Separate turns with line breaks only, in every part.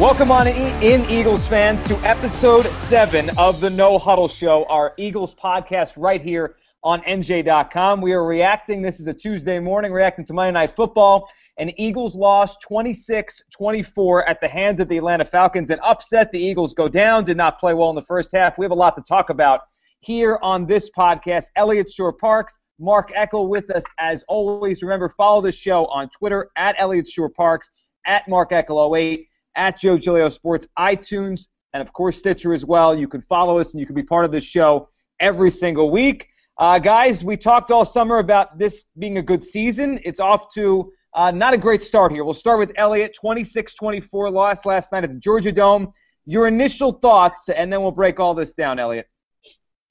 Welcome on in, Eagles fans, to episode seven of the No Huddle Show, our Eagles podcast right here on NJ.com. We are reacting. This is a Tuesday morning, reacting to Monday Night Football. And Eagles lost 26 24 at the hands of the Atlanta Falcons. An upset. The Eagles go down, did not play well in the first half. We have a lot to talk about here on this podcast. Eliot Shorr-Parks, Mark Eckel with us as always. Remember, follow the show on Twitter at Eliot Shorr-Parks, at Mark Eckel 08 at Joe Giglio Sports, iTunes, and of course Stitcher as well. You can follow us and you can be part of this show every single week. Uh, guys, we talked all summer about this being a good season. It's off to uh, not a great start here. We'll start with Eliot, 26-24 loss last night at the Georgia Dome. Your initial thoughts, and then we'll break all this down, Eliot.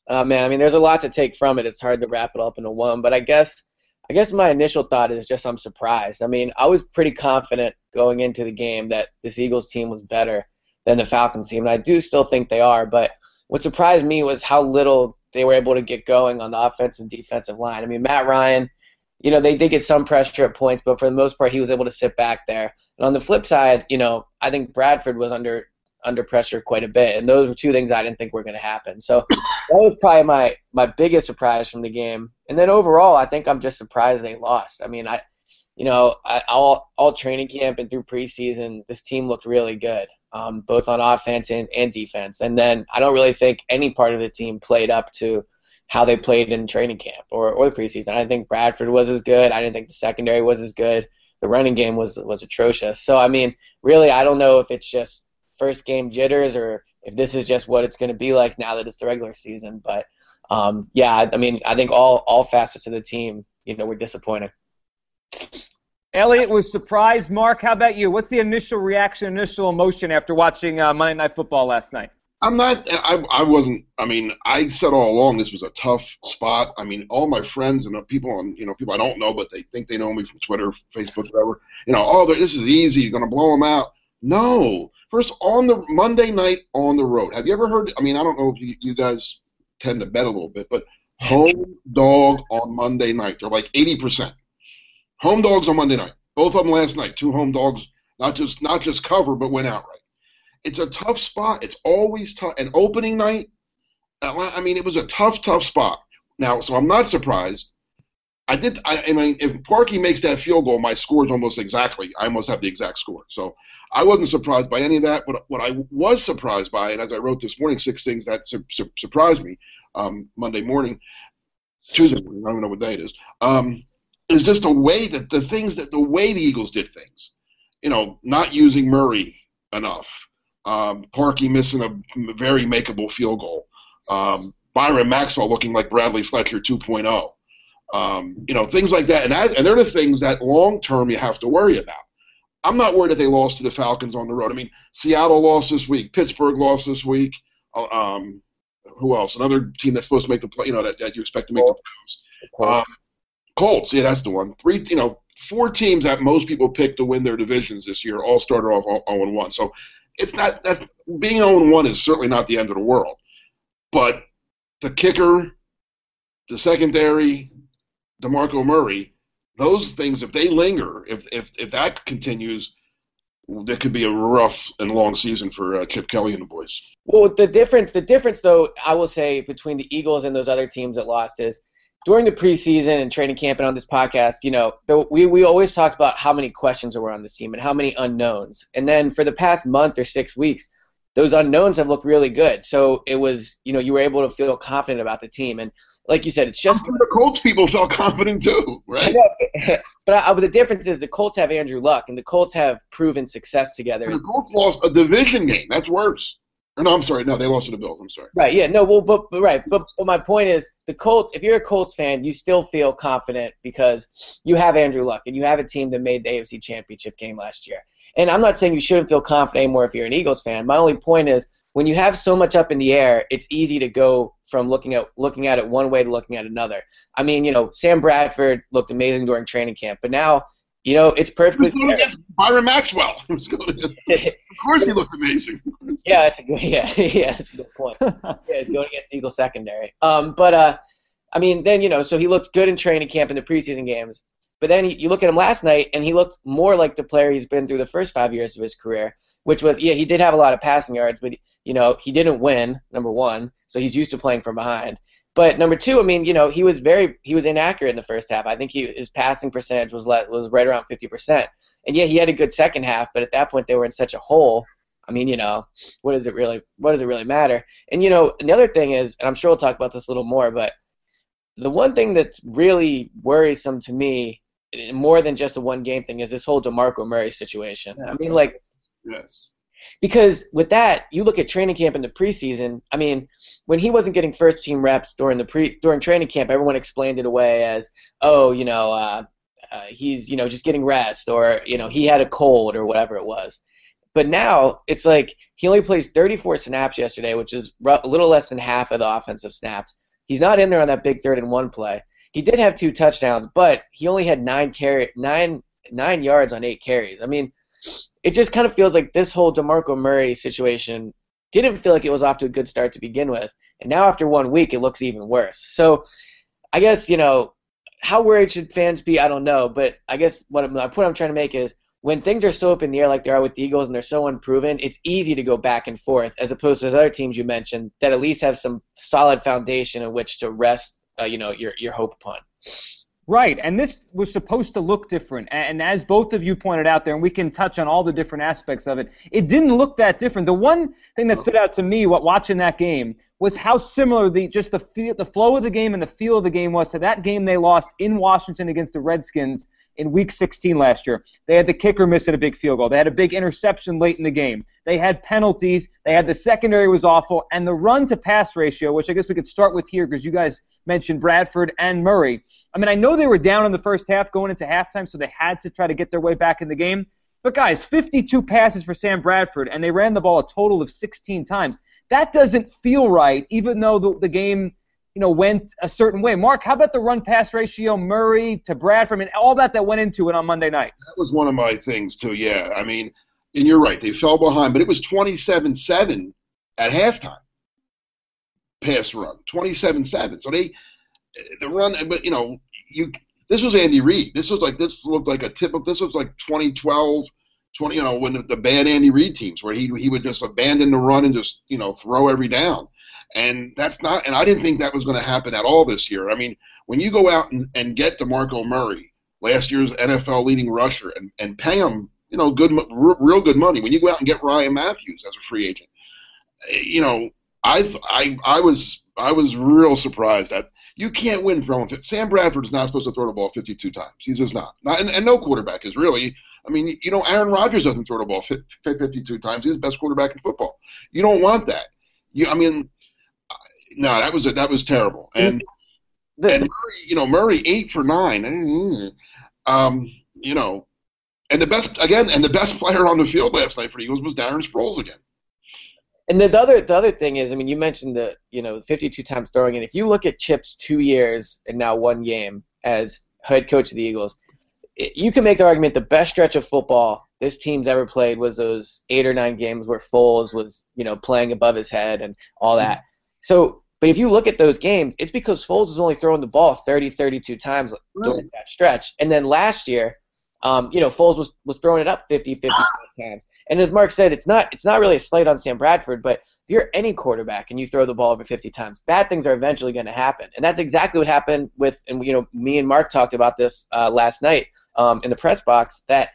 Uh, man, I mean, there's a lot to take from it. It's hard to wrap it up into one, but I guess I guess my initial thought is just I'm surprised. I mean, I was pretty confident going into the game that this Eagles team was better than the Falcons team, and I do still think they are. But what surprised me was how little they were able to get going on the offensive and defensive line. I mean, Matt Ryan, you know, they did get some pressure at points, but for the most part, he was able to sit back there. And on the flip side, you know, I think Bradford was under under pressure quite a bit, and those were two things I didn't think were going to happen. So that was probably my my biggest surprise from the game. And then overall, I think I'm just surprised they lost. I mean, I, you know, I, all all training camp and through preseason, this team looked really good, um, both on offense and, and defense. And then I don't really think any part of the team played up to how they played in training camp or, or the preseason. I think Bradford was as good. I didn't think the secondary was as good. The running game was was atrocious. So I mean, really, I don't know if it's just first game jitters or if this is just what it's going to be like now that it's the regular season. But um, yeah, I mean, I think all all facets of the team, you know, were disappointing.
Elliot was surprised. Mark, how about you? What's the initial reaction, initial emotion after watching uh, Monday Night Football last night?
I'm not. I, I wasn't. I mean, I said all along this was a tough spot. I mean, all my friends and people on, you know, people I don't know, but they think they know me from Twitter, Facebook, whatever. You know, oh, this is easy. You're gonna blow them out. No, First, on the Monday night on the road. Have you ever heard? I mean, I don't know if you, you guys tend to bet a little bit, but home dog on Monday night. They're like 80%. Home dogs on Monday night. Both of them last night. Two home dogs, not just not just cover, but went outright. It's a tough spot. It's always tough. And opening night, I mean, it was a tough, tough spot. Now, so I'm not surprised. I did. I, I mean, if Parkey makes that field goal, my score is almost exactly. I almost have the exact score. So I wasn't surprised by any of that. But what I was surprised by, and as I wrote this morning, six things that su- su- surprised me um, Monday morning, Tuesday morning, I don't even know what day it is, um, is just the way that the things that the way the Eagles did things. You know, not using Murray enough. Um, missing a very makeable field goal. Um, Byron Maxwell looking like Bradley Fletcher 2.0. Um, you know, things like that. And, and they're the things that long term you have to worry about. I'm not worried that they lost to the Falcons on the road. I mean, Seattle lost this week, Pittsburgh lost this week. Uh, um, who else? Another team that's supposed to make the play, you know, that, that you expect to make Colts. the playoffs. Colts. Um, Colts, yeah, that's the one. Three, you know, four teams that most people pick to win their divisions this year all started off 0 1. So it's not that's being 0 1 is certainly not the end of the world. But the kicker, the secondary, DeMarco Murray, those things, if they linger, if if if that continues, there could be a rough and long season for uh, Chip Kelly and the boys.
Well, the difference, the difference, though, I will say between the Eagles and those other teams that lost is during the preseason and training camp and on this podcast, you know, the, we we always talked about how many questions there were on the team and how many unknowns, and then for the past month or six weeks, those unknowns have looked really good. So it was, you know, you were able to feel confident about the team and like you said, it's just
the Colts people felt confident too, right?
but, I, but the difference is the Colts have Andrew Luck, and the Colts have proven success together.
the Colts lost a division game. That's worse. Or no, I'm sorry. No, they lost to the Bills. I'm sorry.
Right. Yeah. No. Well, but, but right. But, but my point is, the Colts. If you're a Colts fan, you still feel confident because you have Andrew Luck, and you have a team that made the AFC Championship game last year. And I'm not saying you shouldn't feel confident anymore if you're an Eagles fan. My only point is when you have so much up in the air, it's easy to go from looking at looking at it one way to looking at another. I mean, you know, Sam Bradford looked amazing during training camp, but now, you know, it's perfectly fair.
Byron Maxwell. of course, he looked amazing.
yeah, that's a good, yeah, yeah, that's a good point. yeah, he's going against Eagle secondary. Um, but uh, I mean, then you know, so he looked good in training camp in the preseason games. But then you look at him last night, and he looked more like the player he's been through the first five years of his career. which was yeah he did have a lot of passing yards, but you know he didn't win number one, so he's used to playing from behind. But number two, I mean, you know, he was very he was inaccurate in the first half. I think he his passing percentage was let, was right around 50%. And yeah, he had a good second half, but at that point they were in such a hole. I mean, you know, what does it really what does it really matter? And you know, the other thing is, and I'm sure we'll talk about this a little more, but the one thing that's really worrisome to me, more than just a one game thing, is this whole DeMarco Murray situation. I mean, like,
Yes.
Because with that, you look at training camp in the preseason. I mean, when he wasn't getting first team reps during the pre during training camp, everyone explained it away as, oh, you know, uh, uh, he's you know just getting rest, or you know he had a cold or whatever it was. But now it's like he only plays 34 snaps yesterday, which is a little less than half of the offensive snaps. He's not in there on that big third and one play. He did have two touchdowns, but he only had nine carry nine nine yards on eight carries. I mean, it just kind of feels like this whole DeMarco Murray situation didn't feel like it was off to a good start to begin with. And now after one week, it looks even worse. So I guess, you know, how worried should fans be? I don't know. But I guess what the point I'm trying to make is when things are so up in the air like they are with the Eagles and they're so unproven, it's easy to go back and forth as opposed to those other teams you mentioned that at least have some solid foundation in which to rest, uh, you know, your, your hope upon.
Right, and this was supposed to look different. And as both of you pointed out there, and we can touch on all the different aspects of it, it didn't look that different. The one thing that stood out to me, what watching that game, was how similar the just the feel, the flow of the game and the feel of the game was to that game they lost in Washington against the Redskins in Week 16 last year. They had the kicker miss at a big field goal. They had a big interception late in the game. They had penalties. They had the secondary was awful, and the run to pass ratio, which I guess we could start with here because you guys mentioned Bradford and Murray. I mean, I know they were down in the first half going into halftime, so they had to try to get their way back in the game. But guys, 52 passes for Sam Bradford, and they ran the ball a total of 16 times. That doesn't feel right, even though the, the game, you know, went a certain way. Mark, how about the run pass ratio, Murray to Bradford, and all that that went into it on Monday night?
That was one of my things too. Yeah, I mean, and you're right. They fell behind, but it was 27-7 at halftime. Pass run, 27-7. So they the run, but you know, you this was Andy Reid. This was like this looked like a typical. This was like 2012, 20. You know, when the, the bad Andy Reid teams where he he would just abandon the run and just you know throw every down. And that's not. And I didn't think that was going to happen at all this year. I mean, when you go out and, and get DeMarco Murray, last year's NFL leading rusher, and and pay him you know good real good money. When you go out and get Ryan Mathews as a free agent, eh, you know I I I was I was real surprised at you can't win throwing. Sam Bradford's not supposed to throw the ball 52 times. He's just not. not and, and no quarterback is really. I mean, you know, Aaron Rodgers doesn't throw the ball 52 times. He's the best quarterback in football. You don't want that. You, I mean, no, that was a, that was terrible. And and Murray, you know, Murray eight for nine. Um, you know, and the best again, and the best player on the field last night for the Eagles was Darren Sproles again.
And the other the other thing is, I mean, you mentioned the you know 52 times throwing, and if you look at Chip's two years and now one game as head coach of the Eagles, it, you can make the argument the best stretch of football this team's ever played was those eight or nine games where Foles was you know playing above his head and all that. So, but if you look at those games, it's because Foles was only throwing the ball 30, 32 times during that stretch, and then last year, um, you know, Foles was was throwing it up 50, 50 times. And as Mark said, it's not it's not really a slight on Sam Bradford, but if you're any quarterback and you throw the ball over 50 times, bad things are eventually going to happen. And that's exactly what happened with, and you know, me and Mark talked about this uh, last night um, in the press box. That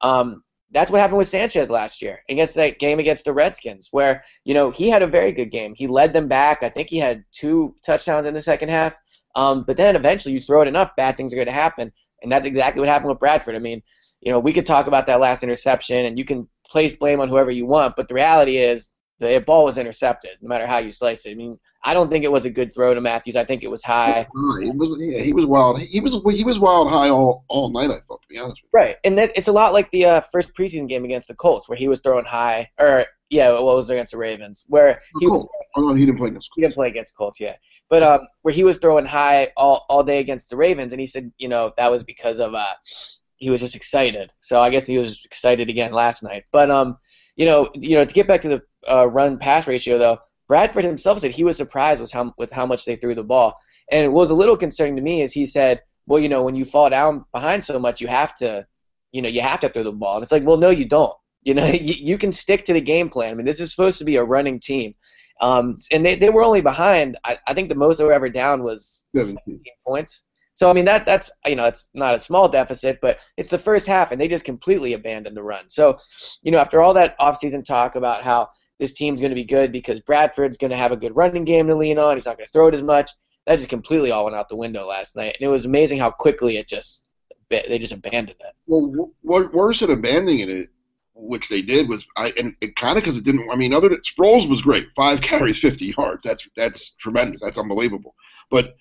um, that's what happened with Sanchez last year against that game against the Redskins, where you know he had a very good game. He led them back. I think he had two touchdowns in the second half. Um, but then eventually you throw it enough, bad things are going to happen, and that's exactly what happened with Bradford. I mean, you know, we could talk about that last interception, and you can place blame on whoever you want, but the reality is the ball was intercepted, no matter how you slice it. I mean, I don't think it was a good throw to Matthews. I think it was high.
He was, yeah, he was wild. He was he was wild high all, all night. I thought, to be honest. with
you. Right, and that, it's a lot like the uh, first preseason game against the Colts, where he was throwing high, or yeah, what was there against the Ravens, where
he was, oh, no, he didn't play against.
Colts. He didn't play against Colts, yeah, but um, where he was throwing high all all day against the Ravens, and he said, you know, that was because of uh, he was just excited. So I guess he was excited again last night, but um you know, you know, to get back to the uh, run pass ratio though, Bradford himself said he was surprised with how with how much they threw the ball, and it was a little concerning to me as he said, well, you know, when you fall down behind so much, you have to, you know, you have to throw the ball, and it's like, well, no, you don't. You know, you, you can stick to the game plan. I mean, this is supposed to be a running team. Um, and they, they were only behind. I, I think the most they were ever down was 17 points. So I mean that that's you know it's not a small deficit, but it's the first half, and they just completely abandoned the run. So, you know, after all that offseason talk about how this team's going to be good because Bradford's going to have a good running game to lean on, he's not going to throw it as much. That just completely all went out the window last night, and it was amazing how quickly it just they just abandoned it.
Well, worse than abandoning it, which they did, was I and it kind of because it didn't. I mean, other than Sproles was great, five carries, fifty yards. That's that's tremendous. That's unbelievable. But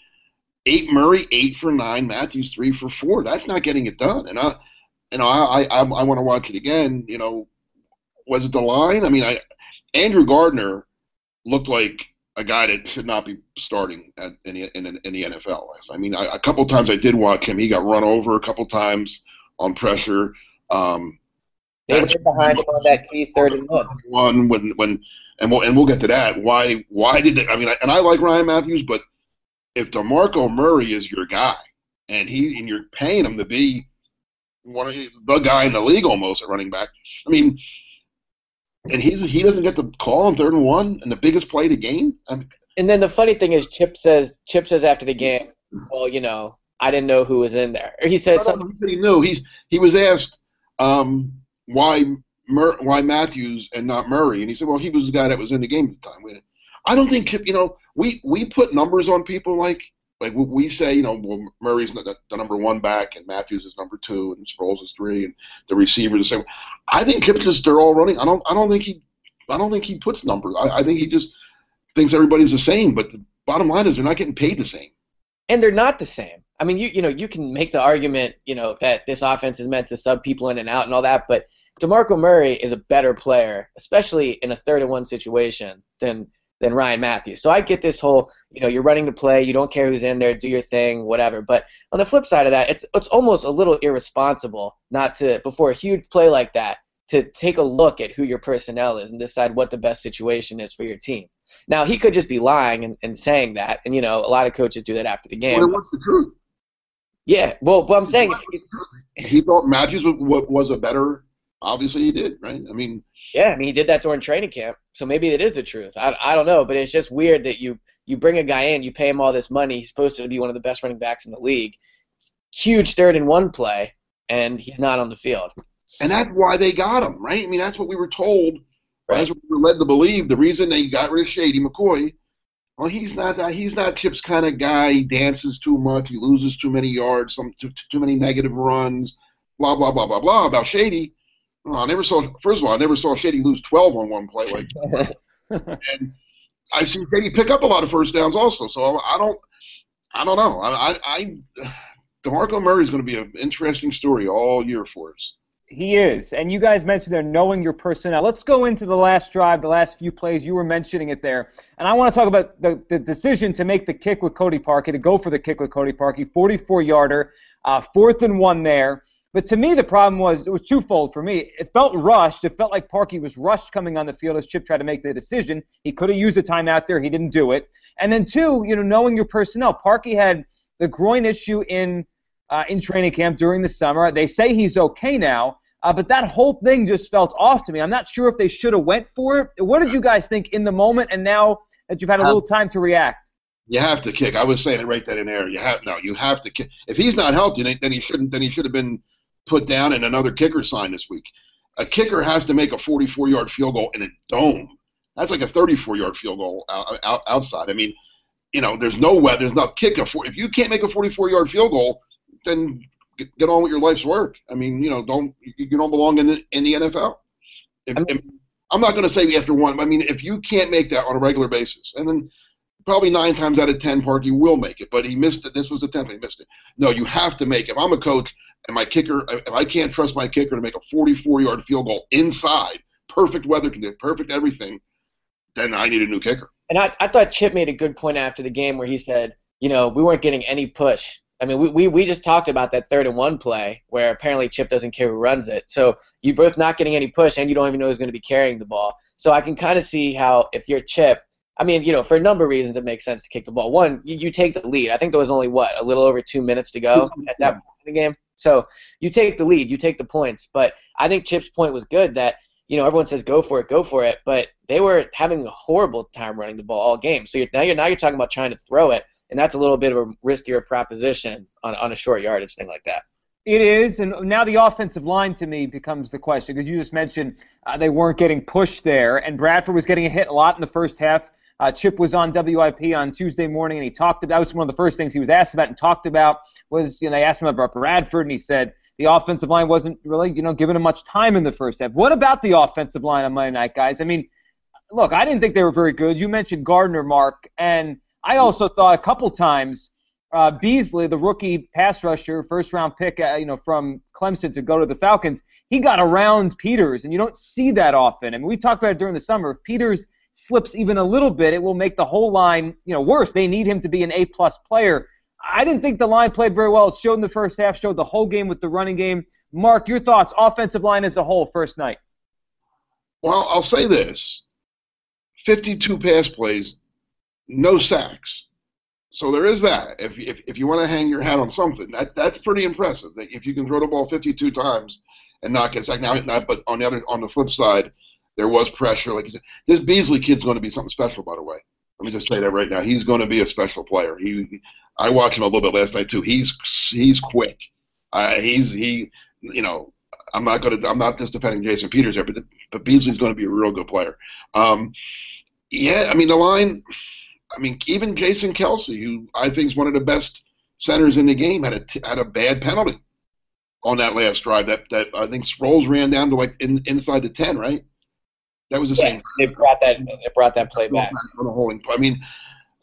eight Murray, eight for nine. Mathews, three for four. That's not getting it done. And I, you know, I I, I want to watch it again. You know, was it the line? I mean, I Andrew Gardner looked like a guy that should not be starting at, in, the, in, in the NFL. I mean, I, a couple times I did watch him. He got run over a couple times on pressure. Um,
they were behind him on that key third and one.
One when when and we'll and we'll get to that. Why why did they, I mean? I, And I like Ryan Mathews, but if DeMarco Murray is your guy and he and you're paying him to be one of the guy in the league almost at running back, I mean, and he he doesn't get the call on third and one and the biggest play of the game. I mean,
and then the funny thing is, Chip says Chip says after the game, well, you know, I didn't know who was in there. Or he said something.
He, said he knew. He's he was asked um, why Mur- why Mathews and not Murray, and he said, well, he was the guy that was in the game at the time. I don't think Chip. You know, we we put numbers on people like like we say, you know, well, Murray's the, number one back, and Mathews is number two, and Sproles is three, and the receivers the same. I think Chip just they're all running. I don't I don't think he I don't think he puts numbers. I, I think he just thinks everybody's the same. But the bottom line is they're not getting paid the same.
And they're not the same. I mean, you you know, you can make the argument, you know, that this offense is meant to sub people in and out and all that, but DeMarco Murray is a better player, especially in a third and one situation, than than Ryan Mathews. So I get this whole, you know, you're running the play, you don't care who's in there, do your thing, whatever. But on the flip side of that, it's it's almost a little irresponsible not to before a huge play like that to take a look at who your personnel is and decide what the best situation is for your team. Now he could just be lying and, and saying that, and you know, a lot of coaches do that after the game.
Well, what's the truth?
Yeah, well, but I'm saying
he, he thought Mathews was, was a better. Obviously, he did, right? I mean,
yeah, I mean, he did that during training camp, so maybe it is the truth. I, I don't know, but it's just weird that you you bring a guy in, you pay him all this money, he's supposed to be one of the best running backs in the league, huge third and one play, and he's not on the field.
And that's why they got him, right? I mean, that's what we were told. Right. That's what we were led to believe. The reason they got rid of Shady McCoy, well, he's not that. He's not Chip's kind of guy. He dances too much. He loses too many yards. Some too, too many negative runs. Blah blah blah blah blah about Shady. I never saw. First of all, I never saw Shady lose 12 on one play like that. and I see Shady pick up a lot of first downs also. So I don't. I don't know. I. I, I Demarco Murray is going to be an interesting story all year for us.
He is. And you guys mentioned there knowing your personnel. Let's go into the last drive, the last few plays. You were mentioning it there. And I want to talk about the, the decision to make the kick with Cody Parkey, to go for the kick with Cody Parkey, 44 yarder, uh, fourth and one there. But to me, the problem was it was twofold for me. It felt rushed. It felt like Parkey was rushed coming on the field as Chip tried to make the decision. He could have used a timeout there. He didn't do it. And then two, you know, knowing your personnel, Parkey had the groin issue in uh, in training camp during the summer. They say he's okay now, uh, but that whole thing just felt off to me. I'm not sure if they should have went for it. What did you guys think in the moment, and now that you've had a little time to react?
You have to kick. I was saying it right then and there. You have no. You have to kick. If he's not healthy, then he shouldn't. Then he should have been put down in another kicker sign this week. A kicker has to make a 44 yard field goal in a dome. That's like a 34 yard field goal out, out, outside. I mean, you know, there's no way, there's not kick a four. If you can't make a 44 yard field goal, then get, get, on with your life's work. I mean, you know, don't you don't belong in the, in the NFL. If, if, I'm not going to say after one. But I mean, if you can't make that on a regular basis, and then probably nine times out of ten, Parkey will make it, but he missed it. This was the tenth, he missed it. No, you have to make. If I'm a coach and my kicker, if I can't trust my kicker to make a 44-yard field goal inside, perfect weather conditions, perfect everything, then I need a new kicker.
And I, I thought Chip made a good point after the game where he said, you know, we weren't getting any push. I mean, we, we, we just talked about that third and one play where apparently Chip doesn't care who runs it. So you're both not getting any push, and you don't even know who's going to be carrying the ball. So I can kind of see how if you're Chip, I mean, you know, for a number of reasons, it makes sense to kick the ball. One, you, you take the lead. I think there was only what a little over two minutes to go at that point in the game. So you take the lead, you take the points. But I think Chip's point was good that you know, everyone says go for it, go for it, but they were having a horrible time running the ball all game. So you're, now you're now you're talking about trying to throw it, and that's a little bit of a riskier proposition on on a short yardage thing like that.
It is, and now the offensive line to me becomes the question because you just mentioned uh, they weren't getting pushed there, and Bradford was getting a hit a lot in the first half. Uh, Chip was on WIP on Tuesday morning, and he talked about that was one of the first things he was asked about and talked about was you know they asked him about Bradford, and he said the offensive line wasn't really you know giving him much time in the first half. What about the offensive line on Monday night, guys? I mean, look, I didn't think they were very good. You mentioned Gardner, Mark, and I also thought a couple times uh, Beasley, the rookie pass rusher, first round pick, uh, you know, from Clemson to go to the Falcons, he got around Peters, and you don't see that often. I mean, we talked about it during the summer. If Peters slips even a little bit, it will make the whole line, you know, worse. They need him to be an A plus player. I didn't think the line played very well. It showed in the first half, showed the whole game with the running game. Mark, your thoughts, offensive line as a whole, first night.
Well, I'll say this: 52 pass plays, no sacks. So there is that. If if, if you want to hang your hat on something, that that's pretty impressive. That if you can throw the ball 52 times and not get sacked. Now, but on the other on the flip side, there was pressure. Like you said, this Beasley kid's going to be something special. By the way, let me just say that right now. He's going to be a special player. He, I watched him a little bit last night too. He's he's quick. Uh, he's he. You know, I'm not going to. I'm not just defending Jason Peters here, but the, but Beasley's going to be a real good player. Um, yeah, I mean the line. I mean, even Jason Kelce, who I think is one of the best centers in the game, had a had a bad penalty on that last drive. That that I think Sproles ran down to like in, inside the ten, right? That was the
yeah,
same.
They brought that. They brought that play back.
On a holding. I mean,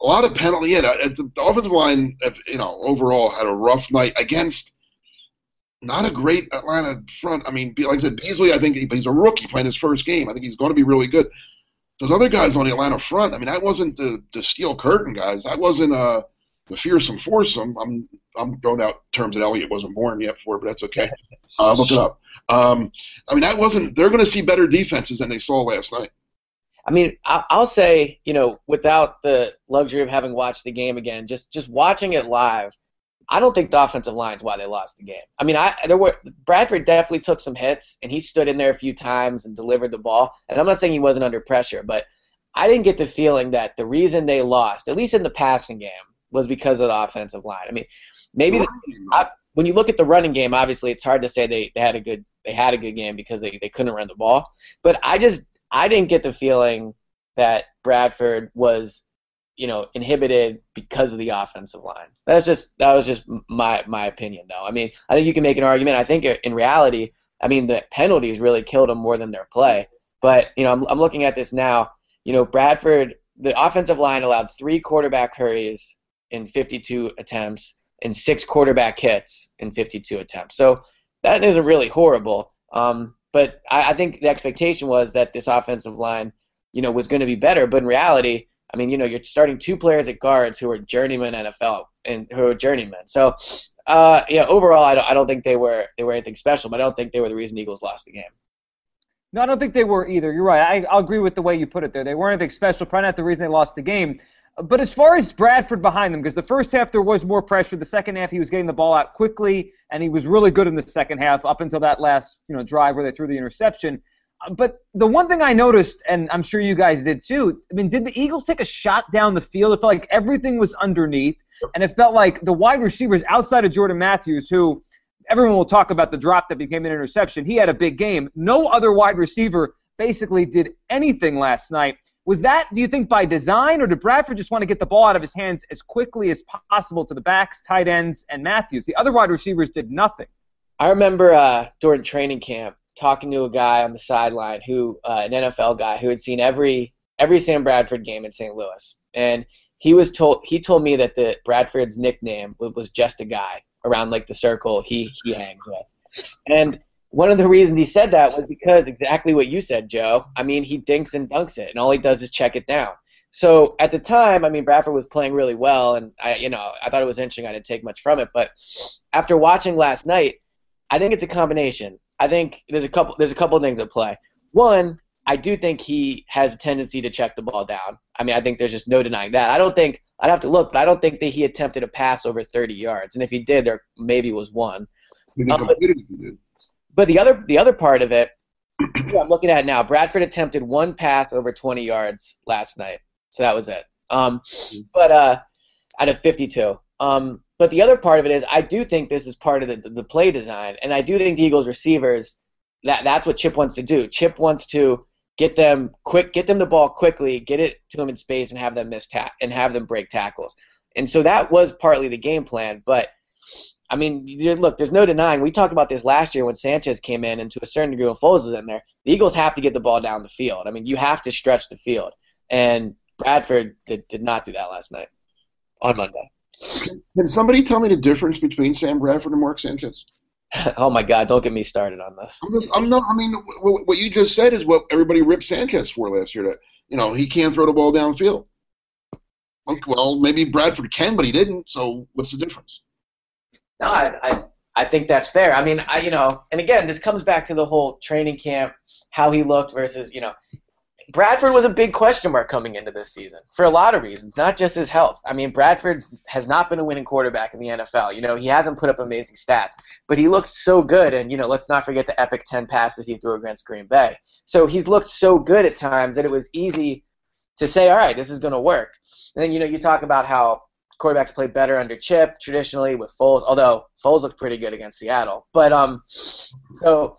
a lot of penalty. Yeah, the, the offensive line, you know, overall had a rough night against not a great Atlanta front. I mean, like I said, Beasley, I think he's a rookie playing his first game. I think he's going to be really good those other guys on the Atlanta front, I mean, that wasn't the the steel curtain guys. That wasn't uh the fearsome foursome. I'm I'm throwing out terms that Elliot wasn't born yet for, but that's okay. Uh, look it up. Um, I mean, that wasn't. They're going to see better defenses than they saw last night.
I mean, I'll say, you know, without the luxury of having watched the game again, just just watching it live, I don't think the offensive line's why they lost the game. I mean, I there were Bradford definitely took some hits and he stood in there a few times and delivered the ball. And I'm not saying he wasn't under pressure, but I didn't get the feeling that the reason they lost, at least in the passing game, was because of the offensive line. I mean, maybe the, I, when you look at the running game, obviously it's hard to say they, they had a good they had a good game because they, they couldn't run the ball. But I just I didn't get the feeling that Bradford was you know, inhibited because of the offensive line. That's just that was just my my opinion, though. I mean, I think you can make an argument. I think in reality, I mean, the penalties really killed them more than their play. But you know, I'm I'm looking at this now. You know, Bradford, the offensive line allowed three quarterback hurries in 52 attempts and six quarterback hits in 52 attempts. So that isn't really horrible. Um, but I, I think the expectation was that this offensive line, you know, was going to be better. But in reality, I mean, you know, you're starting two players at guards who are journeyman NFL and who are journeymen. So, uh, yeah, overall, I don't, I don't think they were they were anything special, but I don't think they were the reason Eagles lost the game.
No, I don't think they were either. You're right. I, I'll agree with the way you put it there. They weren't anything special, probably not the reason they lost the game. But as far as Bradford behind them, because the first half there was more pressure, the second half he was getting the ball out quickly, and he was really good in the second half up until that last you know drive where they threw the interception. Uh, but the one thing I noticed, and I'm sure you guys did too, I mean, did the Eagles take a shot down the field? It felt like everything was underneath, and it felt like the wide receivers outside of Jordan Matthews, who everyone will talk about the drop that became an interception, he had a big game. No other wide receiver basically did anything last night. Was that, do you think, by design, or did Bradford just want to get the ball out of his hands as quickly as possible to the backs, tight ends, and Matthews? The other wide receivers did nothing.
I remember uh, during training camp, talking to a guy on the sideline who uh, an NFL guy who had seen every every Sam Bradford game in St. Louis, and he was told he told me that the Bradford's nickname was just a guy around like the circle he he hangs with, and one of the reasons he said that was because exactly what you said, Joe. I mean, he dinks and dunks it, and all he does is check it down. So at the time, I mean, Bradford was playing really well, and I, you know, I thought it was interesting. I didn't take much from it, but after watching last night, I think it's a combination. I think there's a couple there's a couple of things at play. One, I do think he has a tendency to check the ball down. I mean, I think there's just no denying that. I don't think I'd have to look, but I don't think that he attempted a pass over 30 yards. And if he did, there maybe was one. Um, but, but the other the other part of it yeah, I'm looking at it now. Bradford attempted one pass over 20 yards last night, so that was it. Um, but uh, out of 52. Um, but the other part of it is, I do think this is part of the the play design, and I do think the Eagles receivers that that's what Chip wants to do. Chip wants to get them quick, get them the ball quickly, get it to them in space, and have them miss ta- and have them break tackles. And so that was partly the game plan. But I mean, look, there's no denying. We talked about this last year when Sanchez came in, and to a certain degree when Foles was in there. The Eagles have to get the ball down the field. I mean, you have to stretch the field, and Bradford did, did not do that last night on Monday.
Can somebody tell me the difference between Sam Bradford and Mark Sanchez?
oh my God! Don't get me started on this.
I'm, just, I'm not. I mean, what, what you just said is what everybody ripped Sanchez for last year. That you know he can't throw the ball downfield. Well, maybe Bradford can, but he didn't. So what's the difference?
No, I, I, I think that's fair. I mean, I, you know, and again, this comes back to the whole training camp, how he looked versus, you know, Bradford was a big question mark coming into this season for a lot of reasons, not just his health. I mean, Bradford has not been a winning quarterback in the NFL. You know, he hasn't put up amazing stats, but he looked so good. And, you know, let's not forget the epic 10 passes he threw against Green Bay. So he's looked so good at times that it was easy to say, all right, this is going to work. And then, you know, you talk about how quarterbacks play better under Chip traditionally with Foles, although Foles looked pretty good against Seattle. But, um, so.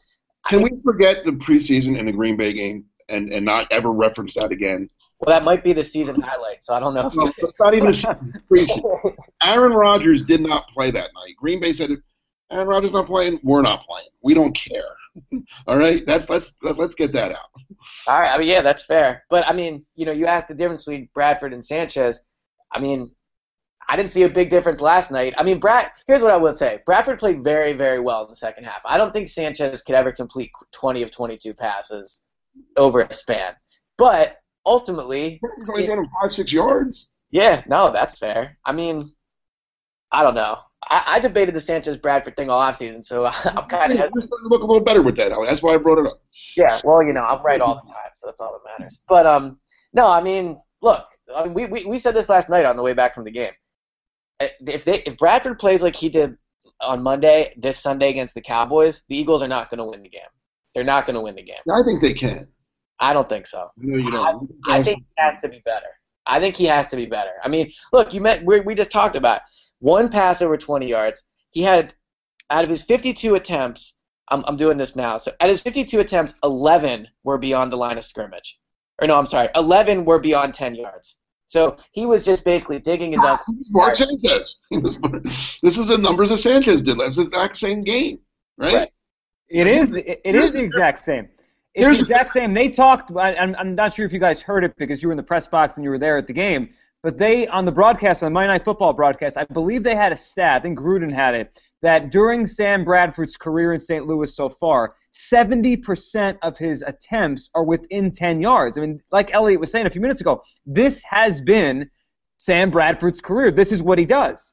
Can I we forget the preseason in the Green Bay game? and, and not ever reference that again.
Well, that might be the season highlight, so I don't know.
No, it's not even a preseason. Aaron Rodgers did not play that night. Green Bay said, "Aaron Rodgers not playing. We're not playing. We don't care." All right, that's let's let's get that out.
All right, I mean, yeah, that's fair. But I mean, you know, you asked the difference between Bradford and Sanchez. I mean, I didn't see a big difference last night. I mean, Brad. Here's what I will say: Bradford played very, very well in the second half. I don't think Sanchez could ever complete 20 of 22 passes over a span. But ultimately,
he's only doing five, six yards.
Yeah, no, that's fair. I mean, I don't know. I, I debated the Sanchez Bradford thing all offseason, so I'm kind of
hesitant. look a little better with that. That's why I brought it up.
Yeah, well, you know, I'm right all the time, so that's all that matters. But um, no, I mean, look, I mean, we, we we said this last night on the way back from the game. Eh, if they if Bradford plays like he did on Monday, this Sunday against the Cowboys, the Eagles are not going to win the game. They're not going to win the game.
I think they can.
I don't think so.
No, you don't.
I, I think he has to be better. I think he has to be better. I mean, look, you met we, we just talked about one pass over 20 yards. He had out of his 52 attempts. I'm, I'm doing this now. So at his 52 attempts, 11 were beyond the line of scrimmage. Or no, I'm sorry, 11 were beyond 10 yards. So he was just basically digging his up.
Mark Sanchez. this is the numbers that Sanchez did. That's the exact same game, right? right.
It is. It, it is the exact same. It's the exact same. They talked. I'm, I'm not sure if you guys heard it because you were in the press box and you were there at the game. But they on the broadcast on the Monday Night Football broadcast, I believe they had a stat. I think Gruden had it that during Sam Bradford's career in St. Louis so far, 70% of his attempts are within 10 yards. I mean, like Elliot was saying a few minutes ago, this has been Sam Bradford's career. This is what he does.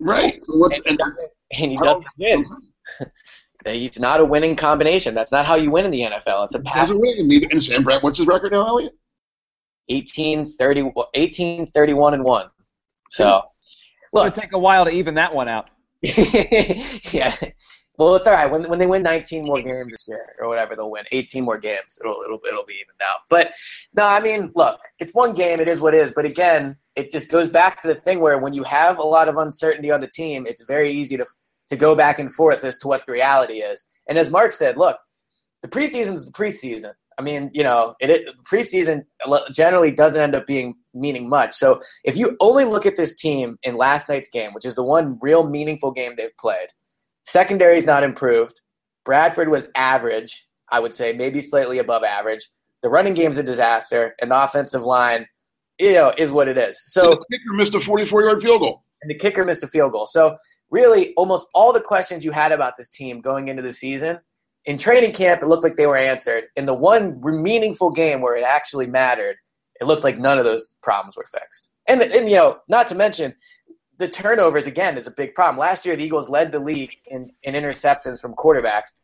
Right. So what's, and,
and, and he doesn't win. It's not a winning combination. That's not how you win in the NFL. It's a pass.
Doesn't win. And Sam Brad, what's his record now, Elliot?
18, 30, 18 31 and one. So,
look, it'll take a while to even that one out.
yeah. Well, it's all right. When when they win 19 more games this year or whatever, they'll win 18 more games. It'll it'll it'll be evened out. But no, I mean, look, it's one game. It is what it is. But again, it just goes back to the thing where when you have a lot of uncertainty on the team, it's very easy to to go back and forth as to what the reality is. And as Mark said, look, the preseason is the preseason. I mean, you know, it, it preseason generally doesn't end up being meaning much. So if you only look at this team in last night's game, which is the one real meaningful game they've played, secondary is not improved. Bradford was average, I would say, maybe slightly above average. The running game's a disaster, and the offensive line, you know, is what it is. So
and the kicker missed a 44-yard field goal,
and the kicker missed a field goal. So really almost all the questions you had about this team going into the season in training camp it looked like they were answered in the one meaningful game where it actually mattered it looked like none of those problems were fixed and, and you know not to mention the turnovers again is a big problem last year the eagles led the league in, in interceptions from quarterbacks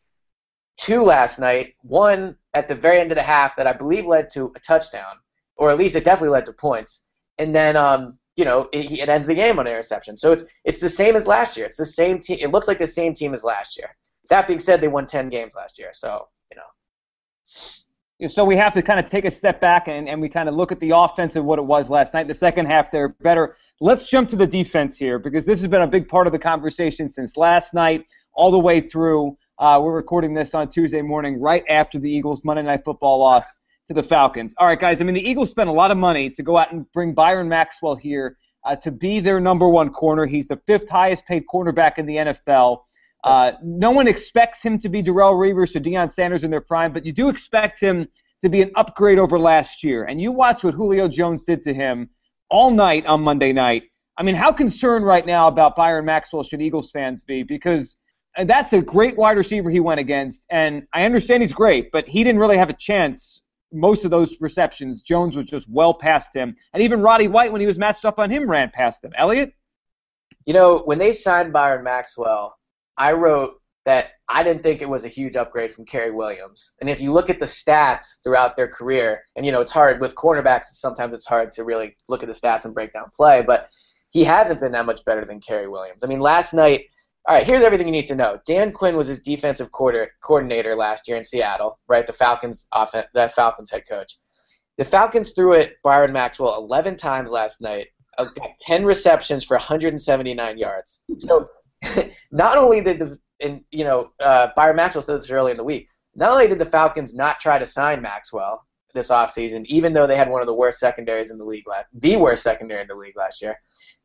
two last night one at the very end of the half that i believe led to a touchdown or at least it definitely led to points and then um, you know, it, it, ends the game on an interception. So it's it's the same as last year. It's the same team. It looks like the same team as last year. That being said, they won 10 games last year. So you know.
So we have to kind of take a step back and, and we kind of look at the offense and what it was last night. The second half, they're better. Let's jump to the defense here because this has been a big part of the conversation since last night all the way through. Uh, we're recording this on Tuesday morning, right after the Eagles' Monday Night Football loss to the Falcons. All right, guys. I mean, the Eagles spent a lot of money to go out and bring Byron Maxwell here uh, to be their number one corner. He's the fifth highest paid cornerback in the NFL. Uh, no one expects him to be Darrelle Revis or Deion Sanders in their prime, but you do expect him to be an upgrade over last year. And you watch what Julio Jones did to him all night on Monday night. I mean, how concerned right now about Byron Maxwell should Eagles fans be? Because uh, that's a great wide receiver he went against, and I understand he's great, but he didn't really have a chance most of those receptions. Jones was just well past him, and even Roddy White, when he was matched up on him, ran past him. Elliot?
You know, when they signed Byron Maxwell, I wrote that I didn't think it was a huge upgrade from Cary Williams. And if you look at the stats throughout their career, and you know it's hard with cornerbacks. Sometimes it's hard to really look at the stats and break down play, but he hasn't been that much better than Cary Williams. I mean, last night. All right, here's everything you need to know. Dan Quinn was his defensive quarter, coordinator last year in Seattle, right? The Falcons offense, that Falcons head coach. The Falcons threw it Byron Maxwell 11 times last night, uh, got 10 receptions for 179 yards. So not only did the and you know uh, Byron Maxwell said this early in the week. Not only did the Falcons not try to sign Maxwell this offseason, even though they had one of the worst secondaries in the league last, the worst secondary in the league last year,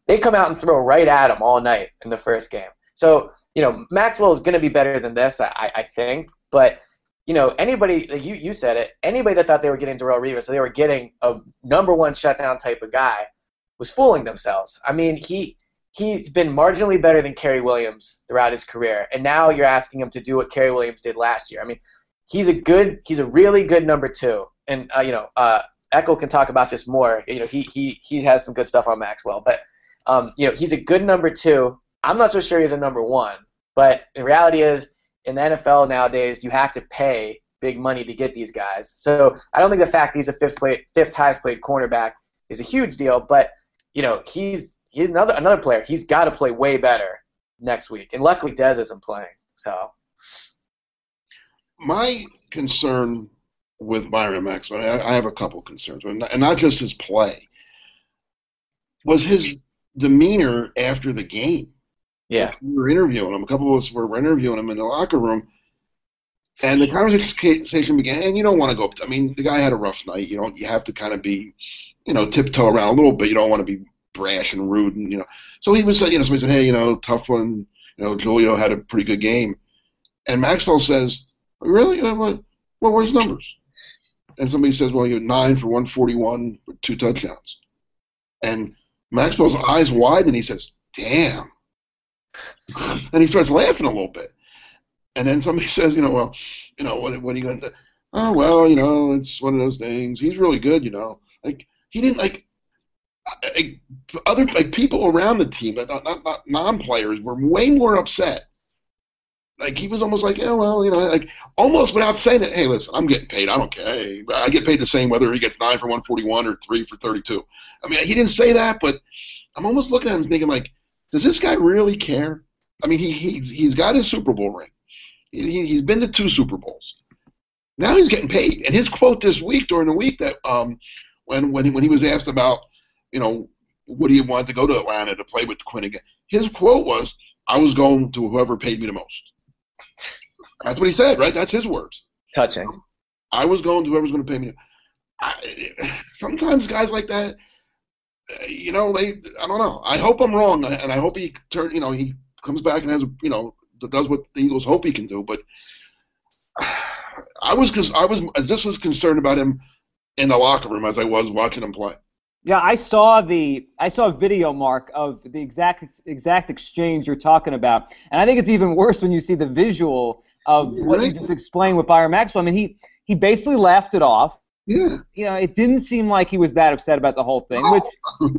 they come out and throw right at him all night in the first game. So you know Maxwell is going to be better than this, I, I think. But you know anybody, like you you said it, anybody that thought they were getting Darrelle Revis, so they were getting a number one shutdown type of guy, was fooling themselves. I mean he he's been marginally better than Cary Williams throughout his career, and now you're asking him to do what Cary Williams did last year. I mean, he's a good, he's a really good number two, and uh, you know, uh, Eckel can talk about this more. You know, he he he has some good stuff on Maxwell, but um, you know, he's a good number two. I'm not so sure he's a number one, but the reality is, in the NFL nowadays, you have to pay big money to get these guys. So I don't think the fact he's a fifth play, fifth highest paid cornerback is a huge deal, but you know, he's he's another another player. He's got to play way better next week, and luckily Dez isn't playing. So
my concern with Byron Maxwell, I, I have a couple concerns, and not just his play, was his demeanor after the game.
Yeah,
we were interviewing him. A couple of us were interviewing him in the locker room, and the conversation began. And you don't want to go. I mean, the guy had a rough night. You know, you have to kind of be, you know, tiptoe around a little bit. You don't want to be brash and rude, and you know. So he was, saying, you know, somebody said, "Hey, you know, tough one. You know, Julio had a pretty good game," and Maxwell says, oh, "Really? What? Well, where's numbers?" And somebody says, "Well, you had nine for 141 with two touchdowns," and Maxwell's eyes widen, and he says, "Damn," and he starts laughing a little bit. And then somebody says, "You know, well, you know, what, what are you going to?" Oh well, you know, it's one of those things. He's really good, you know. Like he didn't like, other like people around the team, not, not, not non-players, were way more upset. Like he was almost like, yeah, well, you know, like almost without saying it. Hey, listen, I'm getting paid. I don't care. I get paid the same whether he gets nine for 141 or three for 32. I mean, he didn't say that, but I'm almost looking at him thinking like, does this guy really care? I mean, he he's, he's got his Super Bowl ring. He, he's been to two Super Bowls. Now he's getting paid. And his quote this week during the week that um, when when he, when he was asked about you know, would he have wanted to go to Atlanta to play with Quinn again? His quote was, I was going to whoever paid me the most. That's what he said, right? That's his words.
Touching.
I was going to whoever's going to pay me. I, sometimes guys like that, you know, they, I don't know. I hope I'm wrong, and I hope he turn, you know, he comes back and has, you know, does what the Eagles hope he can do. But I was, I was just as concerned about him in the locker room as I was watching him play.
Yeah, I saw the I saw a video mark of the exact exact exchange you're talking about, and I think it's even worse when you see the visual of what you just explained with Byron Maxwell. I mean, he he basically laughed it off.
Yeah.
You know, it didn't seem like he was that upset about the whole thing. Which, oh.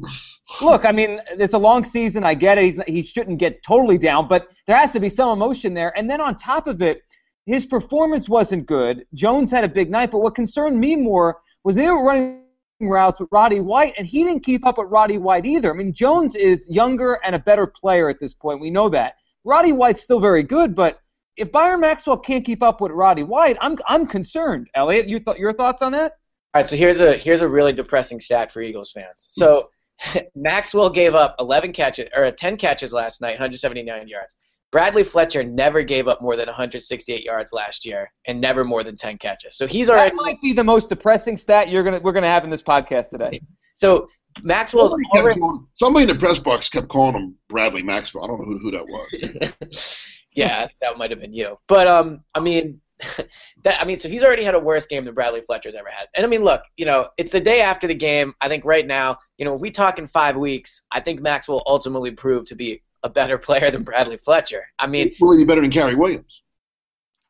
look, I mean, it's a long season. I get it. He's, he shouldn't get totally down, but there has to be some emotion there. And then on top of it, his performance wasn't good. Jones had a big night, but what concerned me more was they were running routes with Roddy White, and he didn't keep up with Roddy White either. I mean, Jones is younger and a better player at this point. We know that. Roddy White's still very good, but if Byron Maxwell can't keep up with Roddy White, I'm I'm concerned. Elliot, you th- your thoughts on that?
All right, so here's a here's a really depressing stat for Eagles fans. So Maxwell gave up 11 catches or 10 catches last night, 179 yards. Bradley Fletcher never gave up more than 168 yards last year, and never more than 10 catches. So he's already
that might be the most depressing stat you're gonna we're gonna have in this podcast today.
So Maxwell's
Somebody,
already,
calling, somebody in the press box kept calling him Bradley Maxwell. I don't know who, who that was.
yeah, that might have been you. But um, I mean, that I mean, so he's already had a worse game than Bradley Fletcher's ever had. And I mean, look, you know, it's the day after the game. I think right now, you know, if we talk in five weeks, I think Maxwell ultimately prove to be a better player than Bradley Fletcher. I mean,
Will he be better than Cary Williams?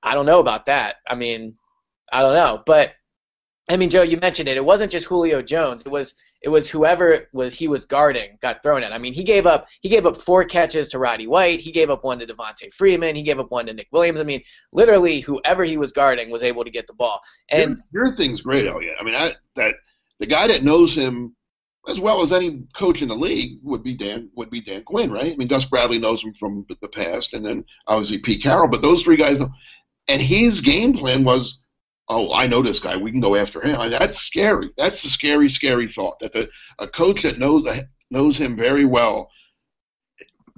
I don't know about that. I mean, I don't know, but I mean, Joe, you mentioned it. It wasn't just Julio Jones. It was it was whoever was he was guarding got thrown at. I mean, he gave up he gave up four catches to Roddy White. He gave up one to Devonta Freeman. He gave up one to Nick Williams. I mean, literally whoever he was guarding was able to get the ball. And
your, your thing's great, Elliot. I mean, I, that the guy that knows him as well as any coach in the league would be Dan would be Dan Quinn, right? I mean, Gus Bradley knows him from the past, and then obviously Pete Carroll. But those three guys know. And his game plan was, oh, I know this guy. We can go after him. That's scary. That's a scary, scary thought. That the a coach that knows knows him very well.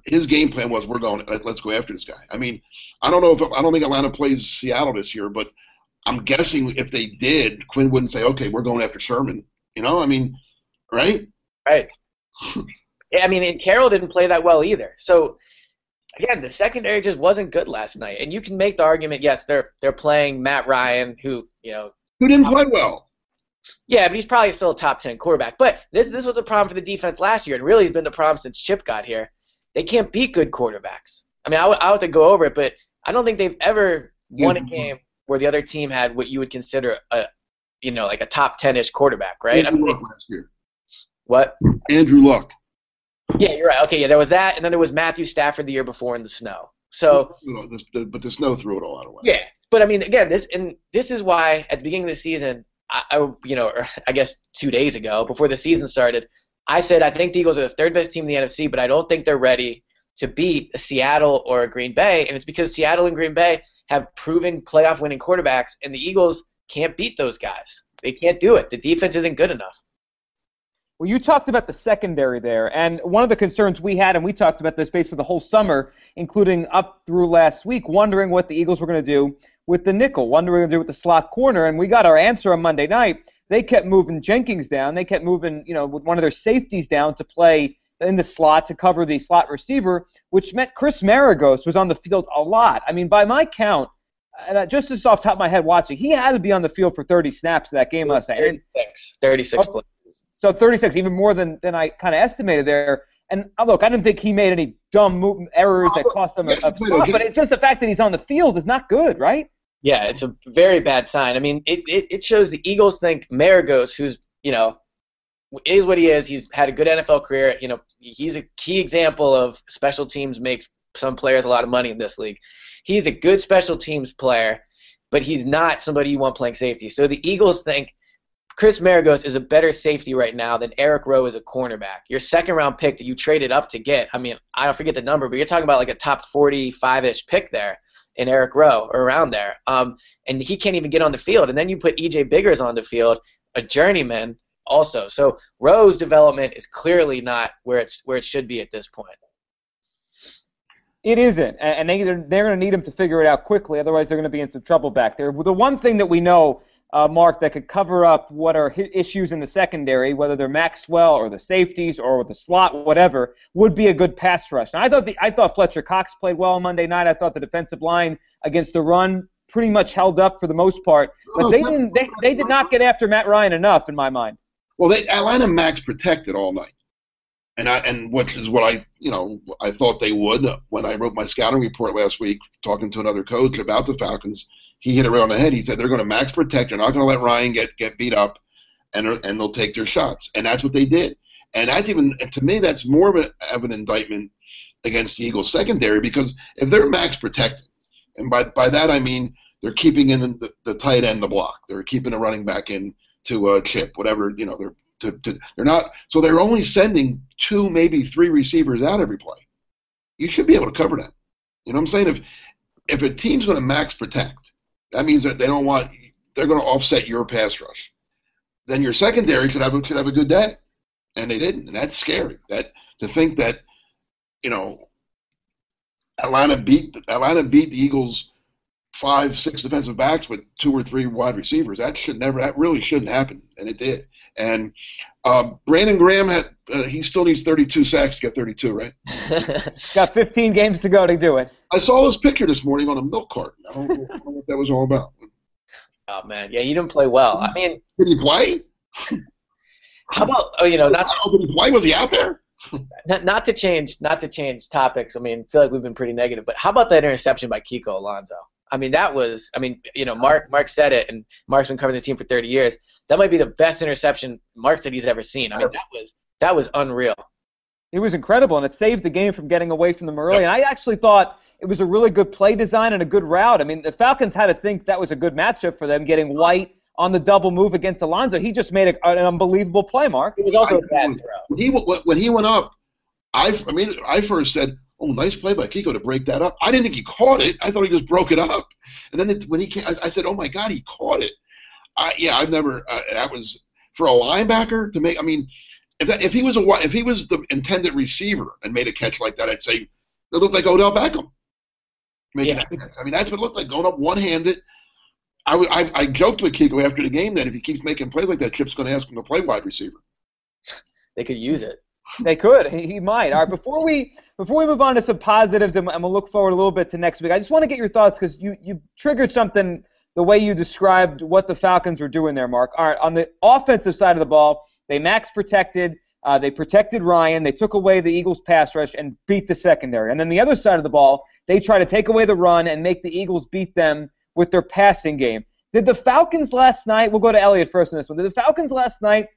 His game plan was, we're going. Let's go after this guy. I mean, I don't know if I don't think Atlanta plays Seattle this year, but I'm guessing if they did, Quinn wouldn't say, okay, we're going after Sherman. You know, I mean, right?
Right. yeah, I mean, and Carroll didn't play that well either. So again, the secondary just wasn't good last night. And you can make the argument, yes, they're they're playing Matt Ryan, who you know,
who didn't play well.
Yeah, but he's probably still a top ten quarterback. But this this was a problem for the defense last year, and really has been the problem since Chip got here. They can't beat good quarterbacks. I mean, I would I have to go over it, but I don't think they've ever won a game where the other team had what you would consider a, you know, like a top ten-ish quarterback, right? I mean,
last year.
What?
Andrew Luck.
Yeah, you're right. Okay, yeah, there was that, and then there was Matthew Stafford the year before in the snow. So,
You know, the- but the snow threw it all out of whack.
yeah, but I mean, again, this and this is why at the beginning of the season, I, I you know, I guess two days ago before the season started, I said I think the Eagles are the third best team in the NFC, but I don't think they're ready to beat a Seattle or a Green Bay, and it's because Seattle and Green Bay have proven playoff winning quarterbacks, and the Eagles can't beat those guys. They can't do it. The defense isn't good enough.
Well, you talked about the secondary there, and one of the concerns we had, and we talked about this basically the whole summer, including up through last week, wondering what the Eagles were going to do with the nickel, wondering what they were going to do with the slot corner, and we got our answer on Monday night. They kept moving Jenkins down. They kept moving, you know, with one of their safeties down to play in the slot to cover the slot receiver, which meant Chris Maragos was on the field a lot. I mean, by my count, and just as off the top of my head watching, he had to be on the field for 30 snaps that game last night.
36, 36
Oh.
plays.
So 36, even more than, than I kind of estimated there. And uh, look, I didn't think he made any dumb move, errors that cost him a, a
but-
spot, but it's just the fact that he's on the field is not good, right?
Yeah, it's a very bad sign. I mean, it, it, it shows the Eagles think Maragos, who's, you know, is what he is. He's had a good NFL career. You know, he's a key example of special teams makes some players a lot of money in this league. He's a good special teams player, but he's not somebody you want playing safety. So the Eagles think Chris Maragos is a better safety right now than Eric Rowe is a cornerback. Your second round pick that you traded up to get, I mean, I don't forget the number, but you're talking about like a top 45 ish pick there in Eric Rowe or around there. Um, and he can't even get on the field. And then you put EJ Biggers on the field, a journeyman also. So Rowe's development is clearly not where it's where it should be at this point.
It isn't, and they they're, they're going to need him to figure it out quickly. Otherwise, they're going to be in some trouble back there. The one thing that we know, uh, Mark, that could cover up what are issues in the secondary, whether they're Maxwell or the safeties or the slot, whatever, would be a good pass rush. Now, I thought the I thought Fletcher Cox played well on Monday night. I thought the defensive line against the run pretty much held up for the most part, but
Oh,
they didn't they, they did not get after Matt Ryan enough in my mind.
Well, they Atlanta Max protected all night, and I and which is what I you know I thought they would when I wrote my scouting report last week, talking to another coach about the Falcons. He hit it right on the head. He said they're going to max protect. They're not going to let Ryan get get beat up, and and they'll take their shots, and that's what they did. And that's even to me that's more of, a, of an indictment against the Eagles secondary because if they're max protected, and by by that I mean they're keeping in the, the tight end the block, they're keeping the running back in to chip, whatever you know. They're to, to, they're not so they're only sending two, maybe three receivers out every play. You should be able to cover that. You know what I'm saying? If if a team's going to max protect, that means that they don't want they're going to offset your pass rush. Then your secondary could have a, could have a good day, and they didn't, and that's scary. That to think that you know Atlanta beat Atlanta beat the Eagles five, six defensive backs with two or three wide receivers. That should never, that really shouldn't happen, and it did. And uh, Brandon Graham had, uh, he still needs 32 sacks to get 32, right?
Got 15 games to go to do it.
I saw his picture this morning on a milk carton. I don't, know, I don't know what that was all about.
Oh man, yeah, he didn't play well. I mean,
did he play?
How about oh, you know, not
to, did he play? Was he out there?
not, not to change, not to change topics. I mean, I feel like we've been pretty negative, but how about that interception by Kiko Alonso? I mean, that was, I mean, you know, Mark Mark said it, and Mark's been covering the team for 30 years. That might be the best interception Mark said he's ever seen. I mean, that was that was unreal.
It was incredible, and it saved the game from getting away from them early. And I actually thought it was a really good play design and a good route. I mean, the Falcons had to think that was a good matchup for them, getting White on the double move against Alonso. He just made a, an unbelievable play, Mark.
It was also I, a bad throw.
When he when he went up, I I mean, I first said Oh, nice play by Kiko to break that up. I didn't think he caught it. I thought he just broke it up. And then it, when he came, I, I, said, "Oh my God, he caught it." I, yeah, I've never. Uh, that was for a linebacker to make. I mean, if that, if he was a if he was the intended receiver and made a catch like that, I'd say it looked like Odell Beckham making yeah. that catch. I mean, that's what it looked like going up one handed. I, I, I joked with Kiko after the game that if he keeps making plays like that, Chip's going to ask him to play wide receiver.
They could use it.
They could. He, might. All right. Before we before we move on to some positives, and, and we'll look forward a little bit to next week. I just want to get your thoughts because you you triggered something the way you described what the Falcons were doing there, Mark. All right. On the offensive side of the ball, they max protected. Uh, they protected Ryan. They took away the Eagles' pass rush and beat the secondary. And then the other side of the ball, they try to take away the run and make the Eagles beat them with their passing game. Did the Falcons last night? We'll go to Elliot first on this one. Did the Falcons last night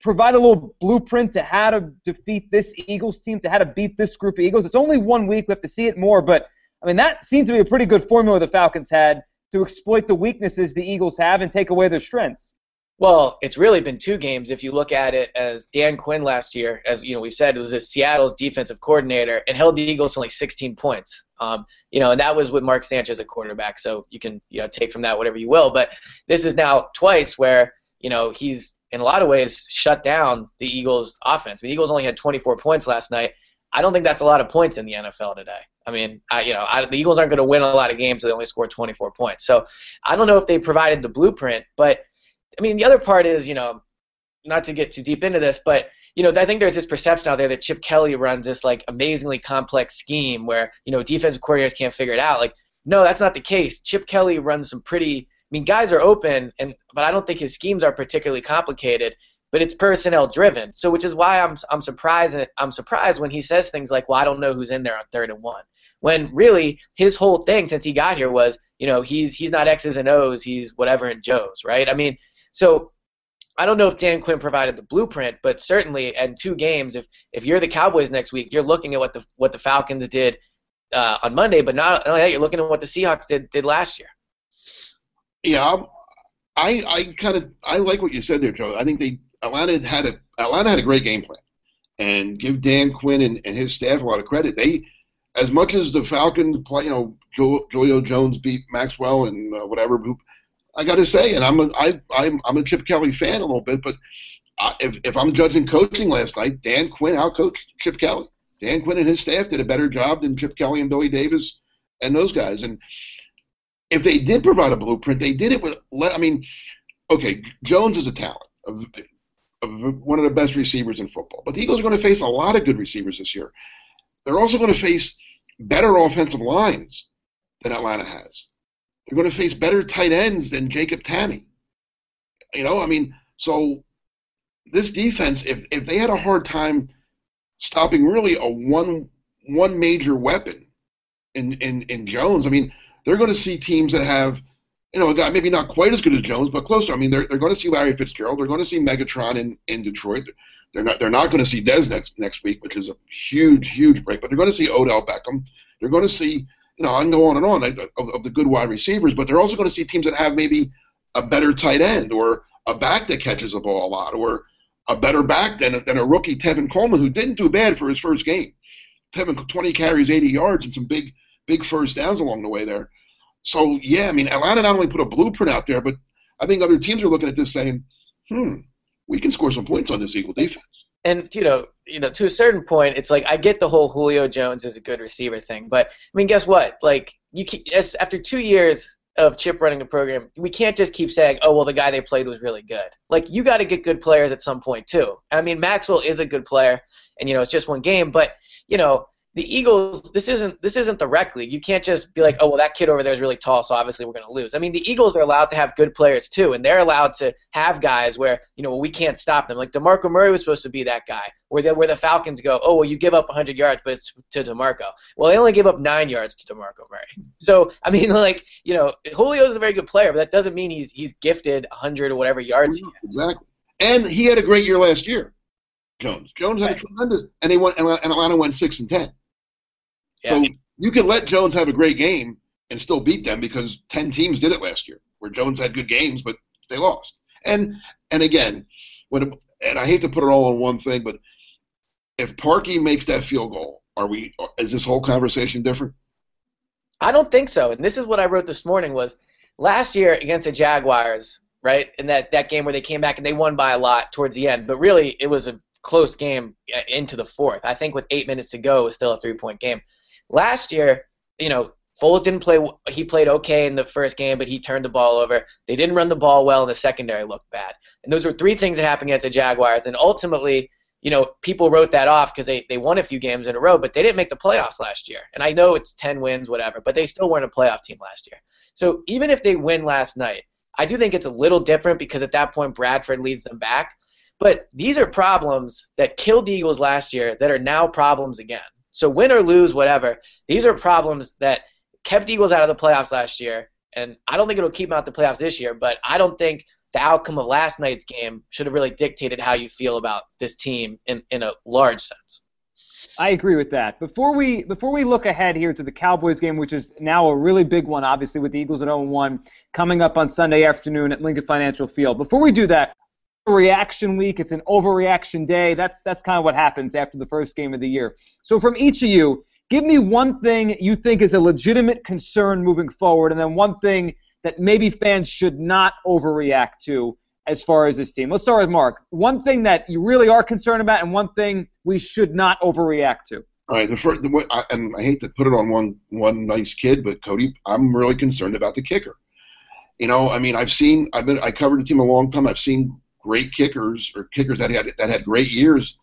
provide a little blueprint to how to defeat this Eagles team, to how to beat this group of Eagles. It's only one week. We have to see it more, but I mean that seems to be a pretty good formula the Falcons had to exploit the weaknesses the Eagles have and take away their strengths.
Well, it's really been two games if you look at it as Dan Quinn last year, as you know, we've said it was Seattle's defensive coordinator and held the Eagles to only 16 points. Um, you know, and that was with Mark Sanchez at quarterback. So you can you know take from that whatever you will. But this is now twice where you know he's in a lot of ways shut down the Eagles' offense. The Eagles only had 24 points last night. I don't think that's a lot of points in the NFL today. I mean, I, you know, I, the Eagles aren't going to win a lot of games if they only score 24 points. So I don't know if they provided the blueprint, but I mean, the other part is, you know, not to get too deep into this, but you know, I think there's this perception out there that Chip Kelly runs this like amazingly complex scheme where you know defensive coordinators can't figure it out. Like, no, that's not the case. Chip Kelly runs some pretty mean, guys are open, and but I don't think his schemes are particularly complicated. But it's personnel driven, so which is why I'm I'm surprised I'm surprised when he says things like, "Well, I don't know who's in there on third and one," when really his whole thing since he got here was, you know, he's he's not X's and O's, he's whatever and Joe's, right? I mean, so I don't know if Dan Quinn provided the blueprint, but certainly in two games, if if you're the Cowboys next week, you're looking at what the what the Falcons did uh, on Monday, but not only that, you're looking at what the Seahawks did did last year.
Yeah, I I kind of I like what you said there, Joe. I think they Atlanta had a Atlanta had a great game plan, and give Dan Quinn and, and his staff a lot of credit. They, as much as the Falcons play, you know, Julio Jones beat Maxwell and uh, whatever. I got to say, and I'm a I I'm I'm a Chip Kelly fan a little bit, but uh, if if I'm judging coaching last night, Dan Quinn outcoached Chip Kelly. Dan Quinn and his staff did a better job than Chip Kelly and Billy Davis and those guys. And if they did provide a blueprint, they did it with. I mean, okay, Jones is a talent of, of one of the best receivers in football, but the Eagles are going to face a lot of good receivers this year. They're also going to face better offensive lines than Atlanta has. They're going to face better tight ends than Jacob Tamme. You know, I mean, so this defense, if if they had a hard time stopping really a one one major weapon in in in Jones, I mean they're going to see teams that have, you know, a guy maybe not quite as good as Jones, but closer. I mean, they're, they're going to see Larry Fitzgerald. They're going to see Megatron in, in Detroit. They're not they're not going to see Dez next next week, which is a huge huge break. But they're going to see Odell Beckham. They're going to see you know I can go on and on of, of the good wide receivers, but they're also going to see teams that have maybe a better tight end or a back that catches the ball a lot or a better back than than a rookie Tevin Coleman who didn't do bad for his first game. Tevin 20 carries 80 yards and some big big first downs along the way there. So yeah, I mean, Atlanta not only put a blueprint out there, but I think other teams are looking at this saying, "Hmm, we can score some points on this Eagle defense."
And you know, you know, to a certain point, it's like I get the whole Julio Jones is a good receiver thing, but I mean, guess what? Like you, as, after two years of Chip running the program, we can't just keep saying, "Oh, well, the guy they played was really good." Like you got to get good players at some point too. I mean, Maxwell is a good player, and you know, it's just one game, but you know, the Eagles, this isn't this isn't the rec league. You can't just be like, oh well, that kid over there is really tall, so obviously we're going to lose. I mean, the Eagles are allowed to have good players too, and they're allowed to have guys where you know we can't stop them. Like Demarco Murray was supposed to be that guy, where the, where the Falcons go, oh well, you give up 100 yards, but it's to Demarco. Well, they only give up nine yards to Demarco Murray. So I mean, like you know, Julio is a very good player, but that doesn't mean he's he's gifted 100 or whatever yards.
Exactly, and he had a great year last year. Jones. Jones had a tremendous, and they went, and Atlanta went six and ten. Yeah. So you can let Jones have a great game and still beat them because ten teams did it last year, where Jones had good games but they lost. And and again, when and I hate to put it all on one thing, but if Parkey makes that field goal, are we? Is this whole conversation different?
I don't think so. And this is what I wrote this morning was last year against the Jaguars, right? In that that game where they came back and they won by a lot towards the end, but really it was a close game into the fourth. I think with eight minutes to go, it was still a three point game. Last year, you know, Foles didn't play. He played okay in the first game, but he turned the ball over. They didn't run the ball well, and the secondary looked bad. And those were three things that happened against the Jaguars. And ultimately, you know, people wrote that off because they, they won a few games in a row, but they didn't make the playoffs last year. And I know it's 10 wins, whatever, but they still weren't a playoff team last year. So even if they win last night, I do think it's a little different because at that point Bradford leads them back. But these are problems that killed the Eagles last year that are now problems again. So win or lose, whatever, these are problems that kept Eagles out of the playoffs last year, and I don't think it'll keep them out of the playoffs this year. But I don't think the outcome of last night's game should have really dictated how you feel about this team in, in a large sense.
I agree with that. Before we before we look ahead here to the Cowboys game, which is now a really big one, obviously with the Eagles at 0-1 coming up on Sunday afternoon at Lincoln Financial Field. Before we do that, reaction week. It's an overreaction day. That's that's kind of what happens after the first game of the year. So from each of you, give me one thing you think is a legitimate concern moving forward, and then one thing that maybe fans should not overreact to as far as this team. Let's start with Mark. One thing that you really are concerned about, and one thing we should not overreact to.
All right, the first, the, I, and I hate to put it on one one nice kid, but Cody, I'm really concerned about the kicker. You know, I mean, I've seen, I've been, I covered the team a long time. I've seen great kickers or kickers that had that had great years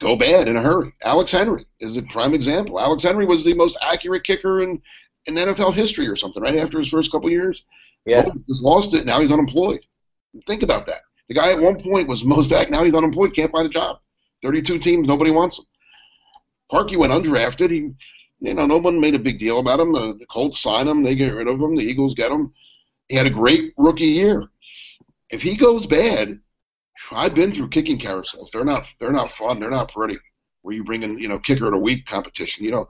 go bad in a hurry. Alex Henery is a prime example. Alex Henery was the most accurate kicker in, in NFL history or something, right after his first couple years.
Yeah. Oh,
just lost it. Now he's unemployed. Think about that. The guy at one point was most accurate. Now he's unemployed. Can't find a job. 32 teams. Nobody wants him. Parkey went undrafted. He, you know, no one made a big deal about him. The, the Colts sign him. They get rid of him. The Eagles get him. He had a great rookie year. If he goes bad, I've been through kicking carousels. They're not they're not fun. They're not pretty. Where you bring in you know kicker of the week competition. You know,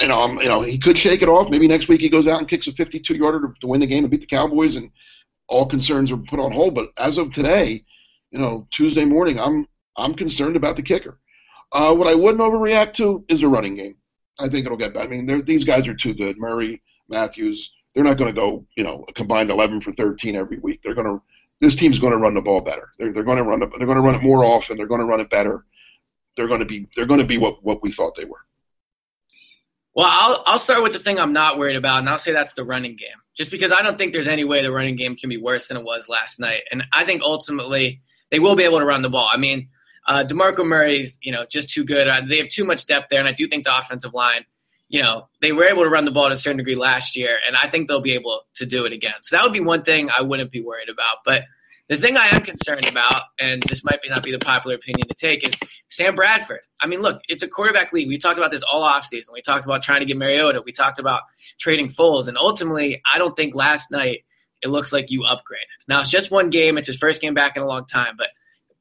you know, um, you know he could shake it off. Maybe next week he goes out and kicks a 52 yarder to, to win the game and beat the Cowboys, and all concerns are put on hold. But as of today, you know, Tuesday morning, I'm I'm concerned about the kicker. Uh, what I wouldn't overreact to is the running game. I think it'll get better. I mean, these guys are too good. Murray, Mathews, they're not going to go, you know, a combined 11 for 13 every week. They're going to this team's going to run the ball better. They're, they're going to run it. They're going to run it more often. They're going to run it better. They're going to be. They're going to be what what we thought they were.
Well, I'll I'll start with the thing I'm not worried about, and I'll say that's the running game. Just because I don't think there's any way the running game can be worse than it was last night, and I think ultimately they will be able to run the ball. I mean, uh, Demarco Murray's you know just too good. Uh, they have too much depth there, and I do think the offensive line you know, they were able to run the ball to a certain degree last year, and I think they'll be able to do it again. So that would be one thing I wouldn't be worried about. But the thing I am concerned about, and this might not be the popular opinion to take, is Sam Bradford. I mean, look, it's a quarterback league. We talked about this all offseason. We talked about trying to get Mariota. We talked about trading Foles. And ultimately, I don't think last night it looks like you upgraded. Now, it's just one game. It's his first game back in a long time. But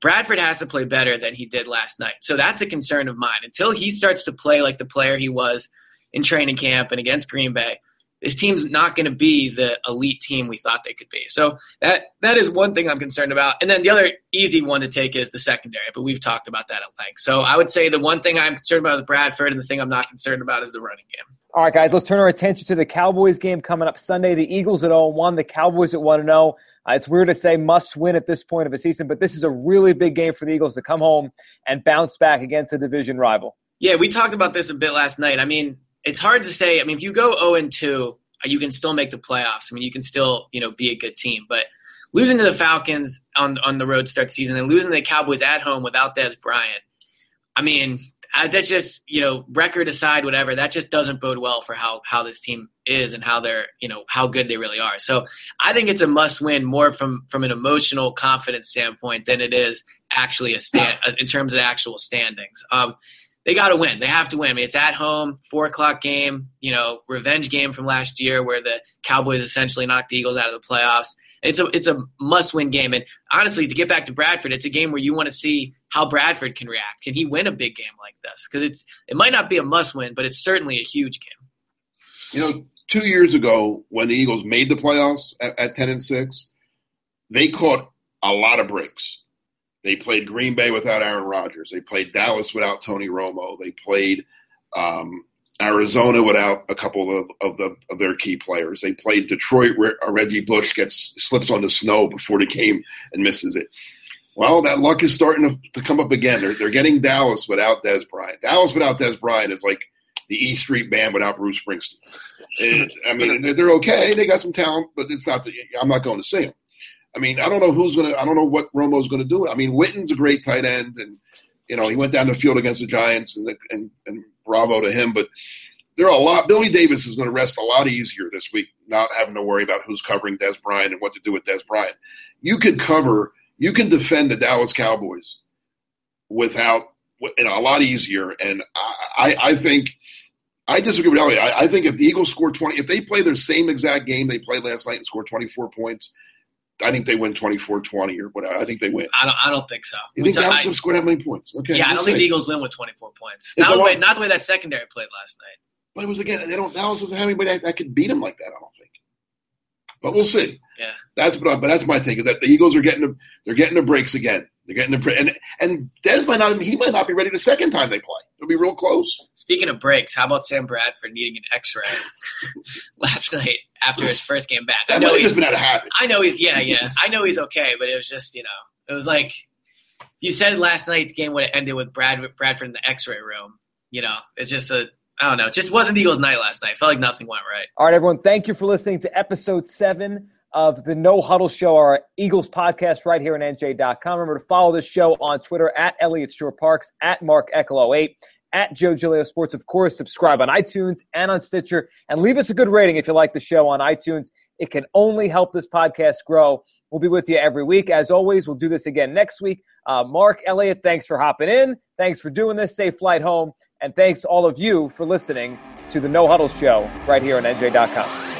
Bradford has to play better than he did last night. So that's a concern of mine. Until he starts to play like the player he was – in training camp and against Green Bay, this team's not going to be the elite team we thought they could be. So that that is one thing I'm concerned about. And then the other easy one to take is the secondary, but we've talked about that at length. So I would say the one thing I'm concerned about is Bradford, and the thing I'm not concerned about is the running game.
All right, guys, let's turn our attention to the Cowboys game coming up Sunday. The Eagles at 0 1, the Cowboys at 1 0. Uh, it's weird to say must win at this point of a season, but this is a really big game for the Eagles to come home and bounce back against a division rival.
Yeah, we talked about this a bit last night. I mean, it's hard to say. I mean, if you go 0 and 2, you can still make the playoffs. I mean, you can still, you know, be a good team. But losing to the Falcons on on the road start season and losing to the Cowboys at home without Dez Bryant, I mean, that's just you know record aside whatever that just doesn't bode well for how how this team is and how they're you know how good they really are so i think it's a must win more from from an emotional confidence standpoint than it is actually a stand in terms of actual standings um they got to win. They have to win. I mean, it's at home, four o'clock game. You know, revenge game from last year where the Cowboys essentially knocked the Eagles out of the playoffs. It's a it's a must win game. And honestly, to get back to Bradford, it's a game where you want to see how Bradford can react. Can he win a big game like this? Because it's it might not be a must win, but it's certainly a huge game.
You know, two years ago when the Eagles made the playoffs at, at ten and six, they caught a lot of breaks. They played Green Bay without Aaron Rodgers. They played Dallas without Tony Romo. They played um, Arizona without a couple of, of, the, of their key players. They played Detroit where Reggie Bush gets slips on the snow before the game and misses it. Well, that luck is starting to, to come up again. They're, they're getting Dallas without Dez Bryant. Dallas without Dez Bryant is like the E Street Band without Bruce Springsteen. It's, I mean, they're, okay. They got some talent, but it's not. The, I'm not going to see them. I mean, I don't know who's gonna. I don't know what Romo's gonna do. I mean, Witten's a great tight end, and you know he went down the field against the Giants, and and and bravo to him. But there are a lot. Billy Davis is going to rest a lot easier this week, not having to worry about who's covering Dez Bryant and what to do with Dez Bryant. You can cover. You can defend the Dallas Cowboys without you know a lot easier. And I, I, I think. I disagree with Elliot. I, I think if the Eagles score 20, if they play their same exact game they played last night and score 24 points, I think they win 24-20 or whatever. I think they win.
I don't. I don't think so.
You think Dallas going to score that many points? Okay.
Yeah, I don't think the Eagles win with 24 points. Not the, way, not the way that secondary played last night.
But it was again. They don't. Dallas doesn't have anybody that, that could beat them like that. I don't think. But we'll see.
Yeah.
That's but, but that's my take is that the Eagles are getting the, they're getting the breaks again. They're getting the and and Dez might not he might not be ready the second time they play. It'll be real close.
Speaking of breaks, how about Sam Bradford needing an X-ray last night after his first game back?
That I know he's been out of habit.
I know he's yeah yeah. I know he's okay, but it was just you know it was like you said last night's game would have ended with Brad Bradford in the X-ray room. You know, it's just a I don't know. It just wasn't the Eagles' night last night. Felt like nothing went right.
All right, everyone. Thank you for listening to episode seven of the No Huddle Show, our Eagles podcast right here on NJ.com. Remember to follow this show on Twitter at Elliot Shorr-Parks, at Mark Eckel 08, at Joe Giglio Sports. Of course, subscribe on iTunes and on Stitcher, and leave us a good rating if you like the show on iTunes. It can only help this podcast grow. We'll be with you every week. As always, we'll do this again next week. Uh, Mark Elliott, thanks for hopping in. Thanks for doing this. Safe flight home. And thanks all of you for listening to the No Huddle Show right here on NJ.com.